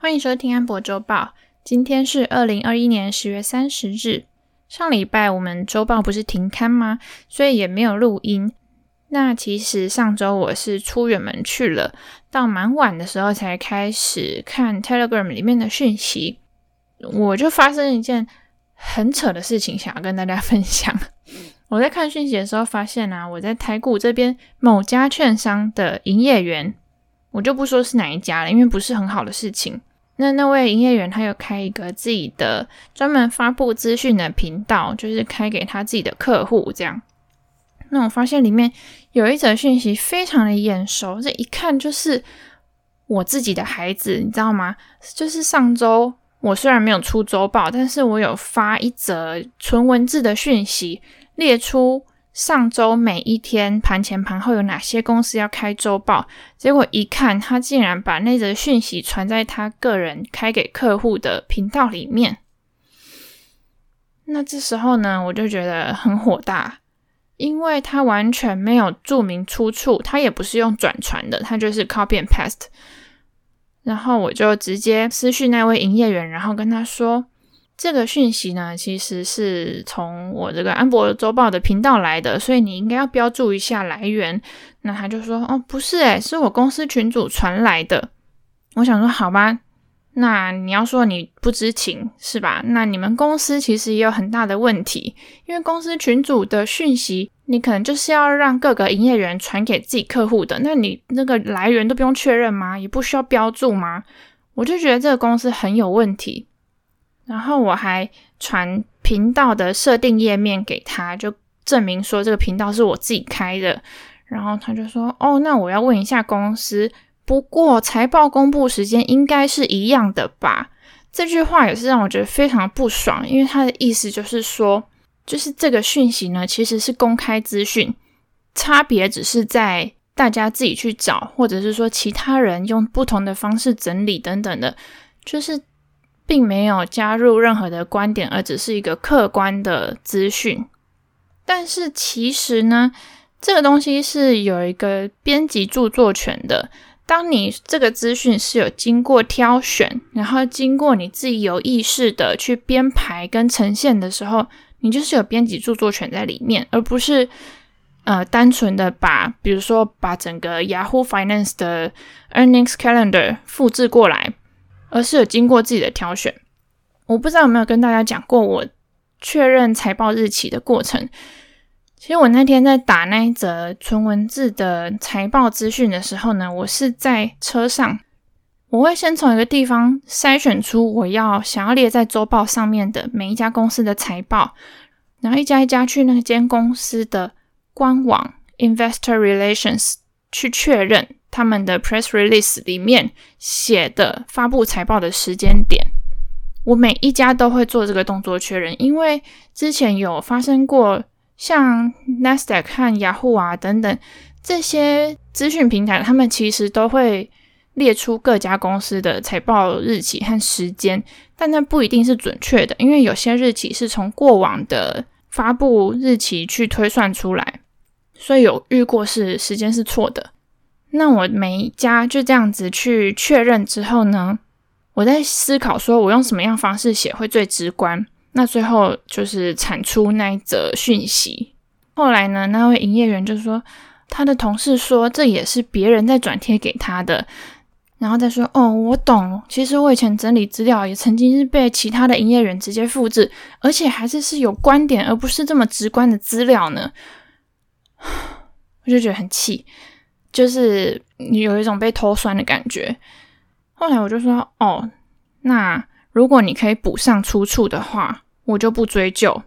欢迎收听安博周报。今天是二零二一年十月三十日。上礼拜我们周报不是停刊吗？所以也没有录音。那其实上周我是出远门去了，到蛮晚的时候才开始看 Telegram 里面的讯息。我就发生一件很扯的事情，想要跟大家分享。我在看讯息的时候发现啊，我在台股这边某家券商的营业员，我就不说是哪一家了，因为不是很好的事情。那那位营业员他有开一个自己的专门发布资讯的频道，就是开给他自己的客户这样。那我发现里面有一则讯息非常的眼熟，这一看就是我自己的孩子，你知道吗？就是上周我虽然没有出周报，但是我有发一则纯文字的讯息，列出。上周每一天盘前盘后有哪些公司要开周报？结果一看，他竟然把那则讯息传在他个人开给客户的频道里面。那这时候呢，我就觉得很火大，因为他完全没有注明出处，他也不是用转传的，他就是 copy and paste。然后我就直接私讯那位营业员，然后跟他说。这个讯息呢，其实是从我这个安博周报的频道来的，所以你应该要标注一下来源。那他就说：“哦，不是，诶，是我公司群主传来的。”我想说：“好吧，那你要说你不知情是吧？那你们公司其实也有很大的问题，因为公司群主的讯息，你可能就是要让各个营业员传给自己客户的，那你那个来源都不用确认吗？也不需要标注吗？我就觉得这个公司很有问题。”然后我还传频道的设定页面给他，就证明说这个频道是我自己开的。然后他就说：“哦，那我要问一下公司，不过财报公布时间应该是一样的吧？”这句话也是让我觉得非常不爽，因为他的意思就是说，就是这个讯息呢其实是公开资讯，差别只是在大家自己去找，或者是说其他人用不同的方式整理等等的，就是。并没有加入任何的观点，而只是一个客观的资讯。但是其实呢，这个东西是有一个编辑著作权的。当你这个资讯是有经过挑选，然后经过你自己有意识的去编排跟呈现的时候，你就是有编辑著作权在里面，而不是呃单纯的把，比如说把整个 Yahoo Finance 的 Earnings Calendar 复制过来。而是有经过自己的挑选，我不知道有没有跟大家讲过我确认财报日期的过程。其实我那天在打那一则纯文字的财报资讯的时候呢，我是在车上，我会先从一个地方筛选出我要想要列在周报上面的每一家公司的财报，然后一家一家去那间公司的官网 Investor Relations 去确认。他们的 press release 里面写的发布财报的时间点，我每一家都会做这个动作确认，因为之前有发生过像 Nasdaq 和 Yahoo 啊等等这些资讯平台，他们其实都会列出各家公司的财报日期和时间，但那不一定是准确的，因为有些日期是从过往的发布日期去推算出来，所以有遇过是时间是错的。那我每一家就这样子去确认之后呢，我在思考说我用什么样方式写会最直观。那最后就是产出那一则讯息。后来呢，那位营业员就说他的同事说这也是别人在转贴给他的，然后再说哦，我懂。其实我以前整理资料也曾经是被其他的营业员直接复制，而且还是是有观点而不是这么直观的资料呢。我就觉得很气。就是你有一种被偷酸的感觉。后来我就说：“哦，那如果你可以补上出处的话，我就不追究；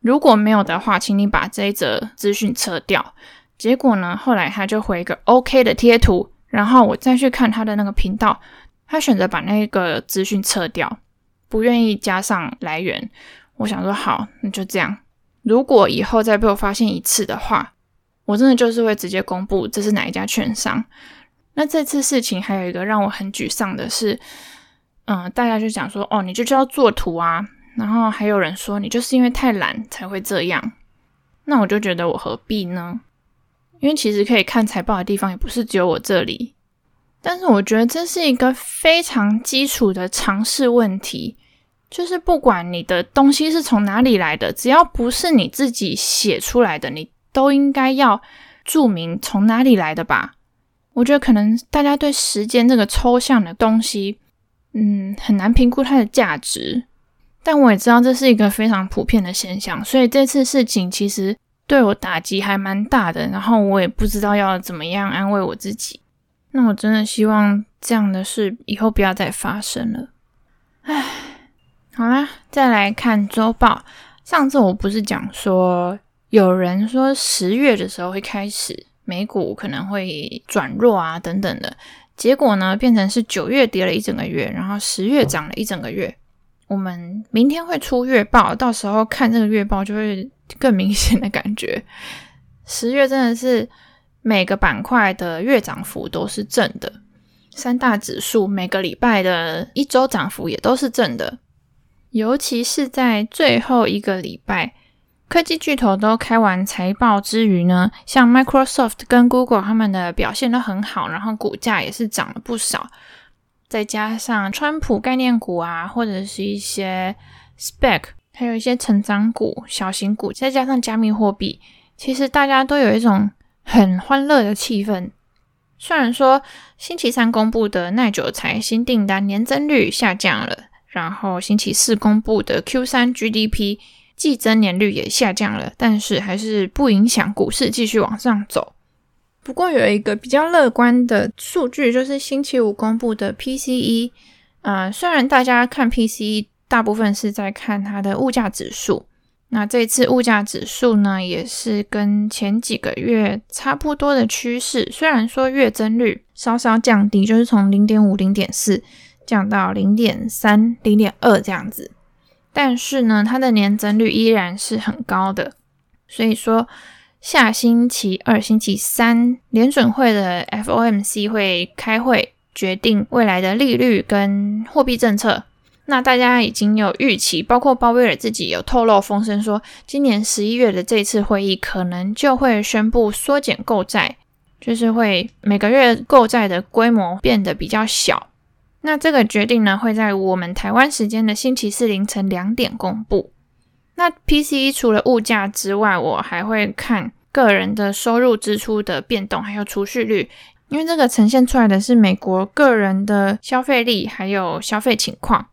如果没有的话，请你把这一则资讯撤掉。”结果呢，后来他就回一个 OK 的贴图，然后我再去看他的那个频道，他选择把那个资讯撤掉，不愿意加上来源。我想说：“好，那就这样。如果以后再被我发现一次的话。”我真的就是会直接公布这是哪一家券商。那这次事情还有一个让我很沮丧的是，嗯，大家就讲说，哦，你就知道做图啊，然后还有人说你就是因为太懒才会这样。那我就觉得我何必呢？因为其实可以看财报的地方也不是只有我这里。但是我觉得这是一个非常基础的常识问题，就是不管你的东西是从哪里来的，只要不是你自己写出来的，你都应该要注明从哪里来的吧。我觉得可能大家对时间这个抽象的东西，嗯，很难评估它的价值。但我也知道这是一个非常普遍的现象，所以这次事情其实对我打击还蛮大的。然后我也不知道要怎么样安慰我自己。那我真的希望这样的事以后不要再发生了。唉，好啦，再来看周报。上次我不是讲说有人说十月的时候会开始。美股可能会转弱啊，等等的，结果呢，变成是九月跌了一整个月，然后十月涨了一整个月。我们明天会出月报，到时候看这个月报就会更明显的感觉。十月真的是每个板块的月涨幅都是正的，三大指数每个礼拜的一周涨幅也都是正的，尤其是在最后一个礼拜。科技巨头都开完财报之余呢，像 Microsoft 跟 Google 他们的表现都很好，然后股价也是涨了不少。再加上川普概念股啊，或者是一些 Spec，还有一些成长股、小型股，再加上加密货币，其实大家都有一种很欢乐的气氛。虽然说星期三公布的耐久财新订单年增率下降了，然后星期四公布的 Q3 GDP。季增年率也下降了，但是还是不影响股市继续往上走。不过有一个比较乐观的数据，就是星期五公布的 PCE。呃，虽然大家看 PCE 大部分是在看它的物价指数，那这次物价指数呢，也是跟前几个月差不多的趋势。虽然说月增率稍稍降低，就是从零点五、零点四降到零点三、零点二这样子。但是呢，它的年增率依然是很高的，所以说下星期二、星期三联准会的 FOMC 会开会决定未来的利率跟货币政策。那大家已经有预期，包括鲍威尔自己有透露风声说，今年十一月的这次会议可能就会宣布缩减购债，就是会每个月购债的规模变得比较小。那这个决定呢，会在我们台湾时间的星期四凌晨两点公布。那 PCE 除了物价之外，我还会看个人的收入支出的变动，还有储蓄率，因为这个呈现出来的是美国个人的消费力还有消费情况。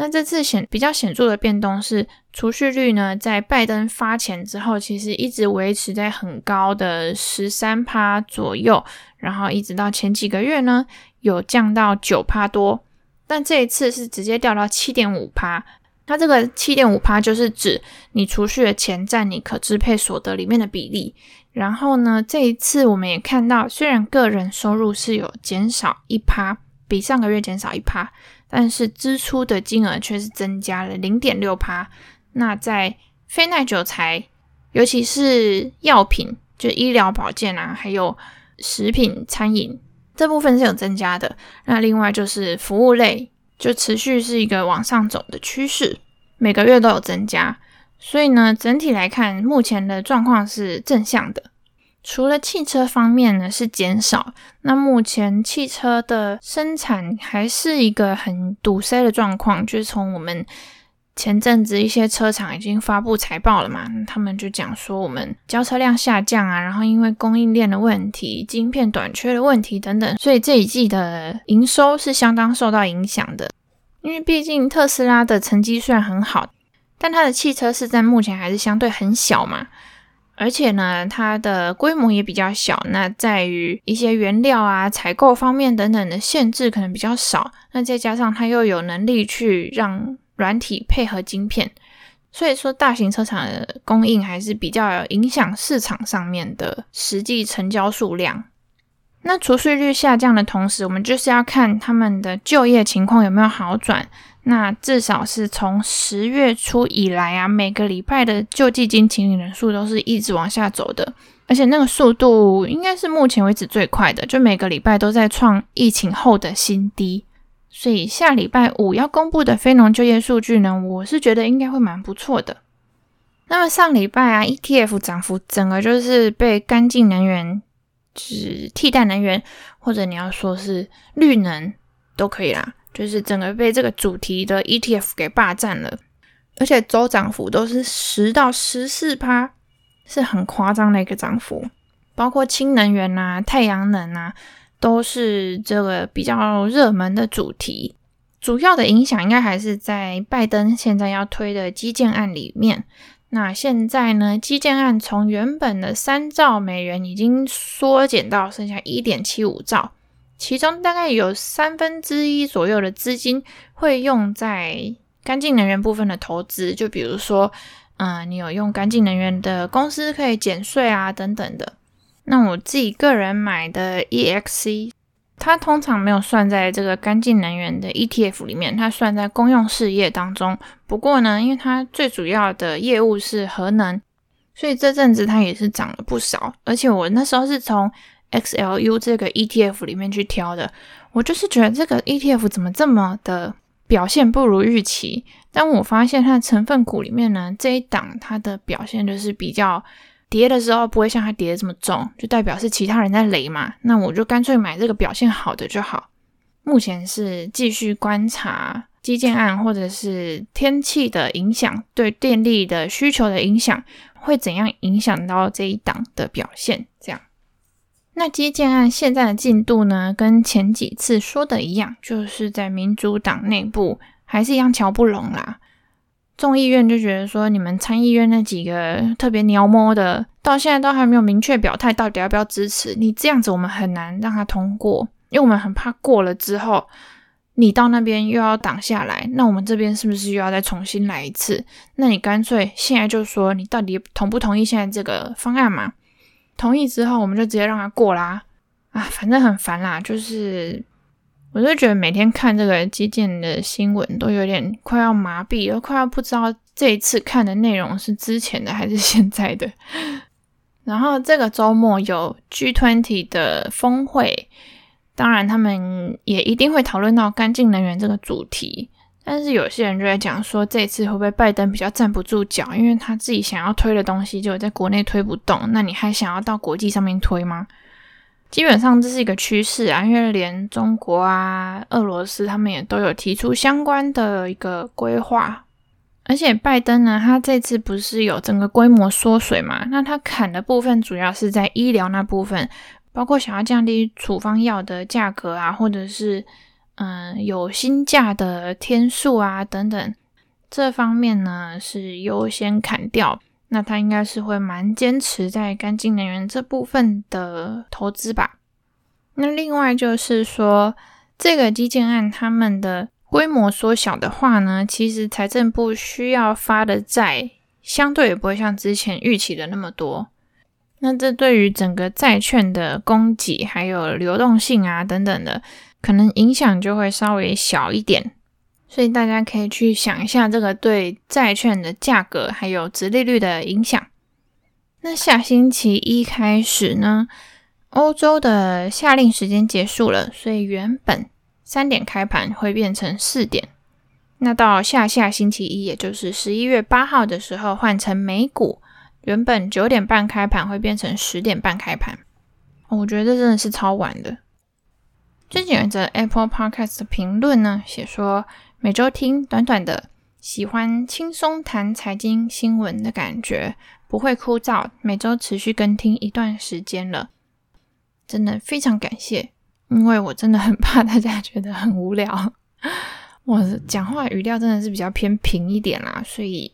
那这次显比较显著的变动是储蓄率呢，在拜登发钱之后，其实一直维持在很高的十三趴左右，然后一直到前几个月呢。有降到九趴多，但这一次是直接掉到七点五趴。它这个七点五趴就是指你储蓄的钱占你可支配所得里面的比例。然后呢，这一次我们也看到，虽然个人收入是有减少一趴，比上个月减少一趴，但是支出的金额却是增加了零点六趴。那在非耐久财，尤其是药品，就医疗保健啊，还有食品餐饮。这部分是有增加的，那另外就是服务类，就持续是一个往上走的趋势，每个月都有增加，所以呢，整体来看，目前的状况是正向的。除了汽车方面呢是减少，那目前汽车的生产还是一个很堵塞的状况，就是从我们。前阵子一些车厂已经发布财报了嘛，他们就讲说我们交车量下降啊，然后因为供应链的问题、晶片短缺的问题等等，所以这一季的营收是相当受到影响的。因为毕竟特斯拉的成绩虽然很好，但它的汽车市占目前还是相对很小嘛，而且呢，它的规模也比较小，那在于一些原料啊、采购方面等等的限制可能比较少，那再加上它又有能力去让软体配合晶片，所以说大型车厂的供应还是比较影响市场上面的实际成交数量。那除税率下降的同时，我们就是要看他们的就业情况有没有好转。那至少是从十月初以来啊，每个礼拜的救济金请领人数都是一直往下走的，而且那个速度应该是目前为止最快的，就每个礼拜都在创疫情后的新低。所以下礼拜五要公布的非农就业数据呢，我是觉得应该会蛮不错的。那么上礼拜啊，ETF 涨幅整个就是被干净能源就是替代能源，或者你要说是绿能都可以啦。就是整个被这个主题的 ETF 给霸占了，而且周涨幅都是十到十四趴，是很夸张的一个涨幅。包括氢能源啊、太阳能啊，都是这个比较热门的主题。主要的影响应该还是在拜登现在要推的基建案里面。那现在呢，基建案从原本的三兆美元已经缩减到剩下一点七五兆，其中大概有三分之一左右的资金会用在干净能源部分的投资，就比如说，嗯、你有用干净能源的公司可以减税啊，等等的。那我自己个人买的 EXC。它通常没有算在这个干净能源的 ETF 里面，它算在公用事业当中。不过呢，因为它最主要的业务是核能，所以这阵子它也是涨了不少。而且我那时候是从 XLU 这个 ETF 里面去挑的，我就是觉得这个 ETF 怎么这么的表现不如预期。但我发现它的成分股里面呢，这一档它的表现就是比较。跌的时候不会像它跌的这么重，就代表是其他人在雷嘛。那我就干脆买这个表现好的就好。目前是继续观察基建案或者是天气的影响，对电力的需求的影响会怎样影响到这一档的表现。这样，那基建案现在的进度呢，跟前几次说的一样，就是在民主党内部还是一样瞧不拢啦。众议院就觉得说，你们参议院那几个特别鸟摸的，到现在都还没有明确表态，到底要不要支持？你这样子，我们很难让他通过，因为我们很怕过了之后，你到那边又要挡下来，那我们这边是不是又要再重新来一次？那你干脆现在就说，你到底同不同意现在这个方案嘛？同意之后，我们就直接让他过啦。啊，反正很烦啦，就是。我就觉得每天看这个基建的新闻都有点快要麻痹，都快要不知道这一次看的内容是之前的还是现在的。然后这个周末有 G20 的峰会，当然他们也一定会讨论到干净能源这个主题。但是有些人就在讲说，这次会不会拜登比较站不住脚，因为他自己想要推的东西就在国内推不动，那你还想要到国际上面推吗？基本上这是一个趋势啊，因为连中国啊、俄罗斯他们也都有提出相关的一个规划，而且拜登呢，他这次不是有整个规模缩水嘛？那他砍的部分主要是在医疗那部分，包括想要降低处方药的价格啊，或者是嗯有薪假的天数啊等等，这方面呢是优先砍掉。那他应该是会蛮坚持在干净能源这部分的投资吧。那另外就是说，这个基建案他们的规模缩小的话呢，其实财政部需要发的债相对也不会像之前预期的那么多。那这对于整个债券的供给还有流动性啊等等的，可能影响就会稍微小一点。所以大家可以去想一下这个对债券的价格还有殖利率的影响。那下星期一开始呢，欧洲的夏令时间结束了，所以原本三点开盘会变成四点。那到下下星期一，也就是十一月八号的时候，换成美股，原本九点半开盘会变成十点半开盘。我觉得这真的是超晚的。最近有一则 Apple Podcast 的评论呢，写说。每周听短短的，喜欢轻松谈财经新闻的感觉，不会枯燥。每周持续跟听一段时间了，真的非常感谢，因为我真的很怕大家觉得很无聊。我讲话语调真的是比较偏平一点啦，所以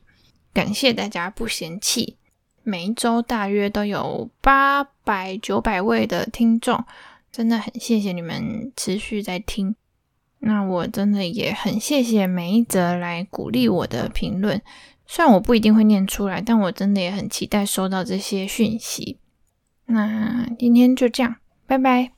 感谢大家不嫌弃。每一周大约都有八百九百位的听众，真的很谢谢你们持续在听。那我真的也很谢谢每一则来鼓励我的评论，虽然我不一定会念出来，但我真的也很期待收到这些讯息。那今天就这样，拜拜。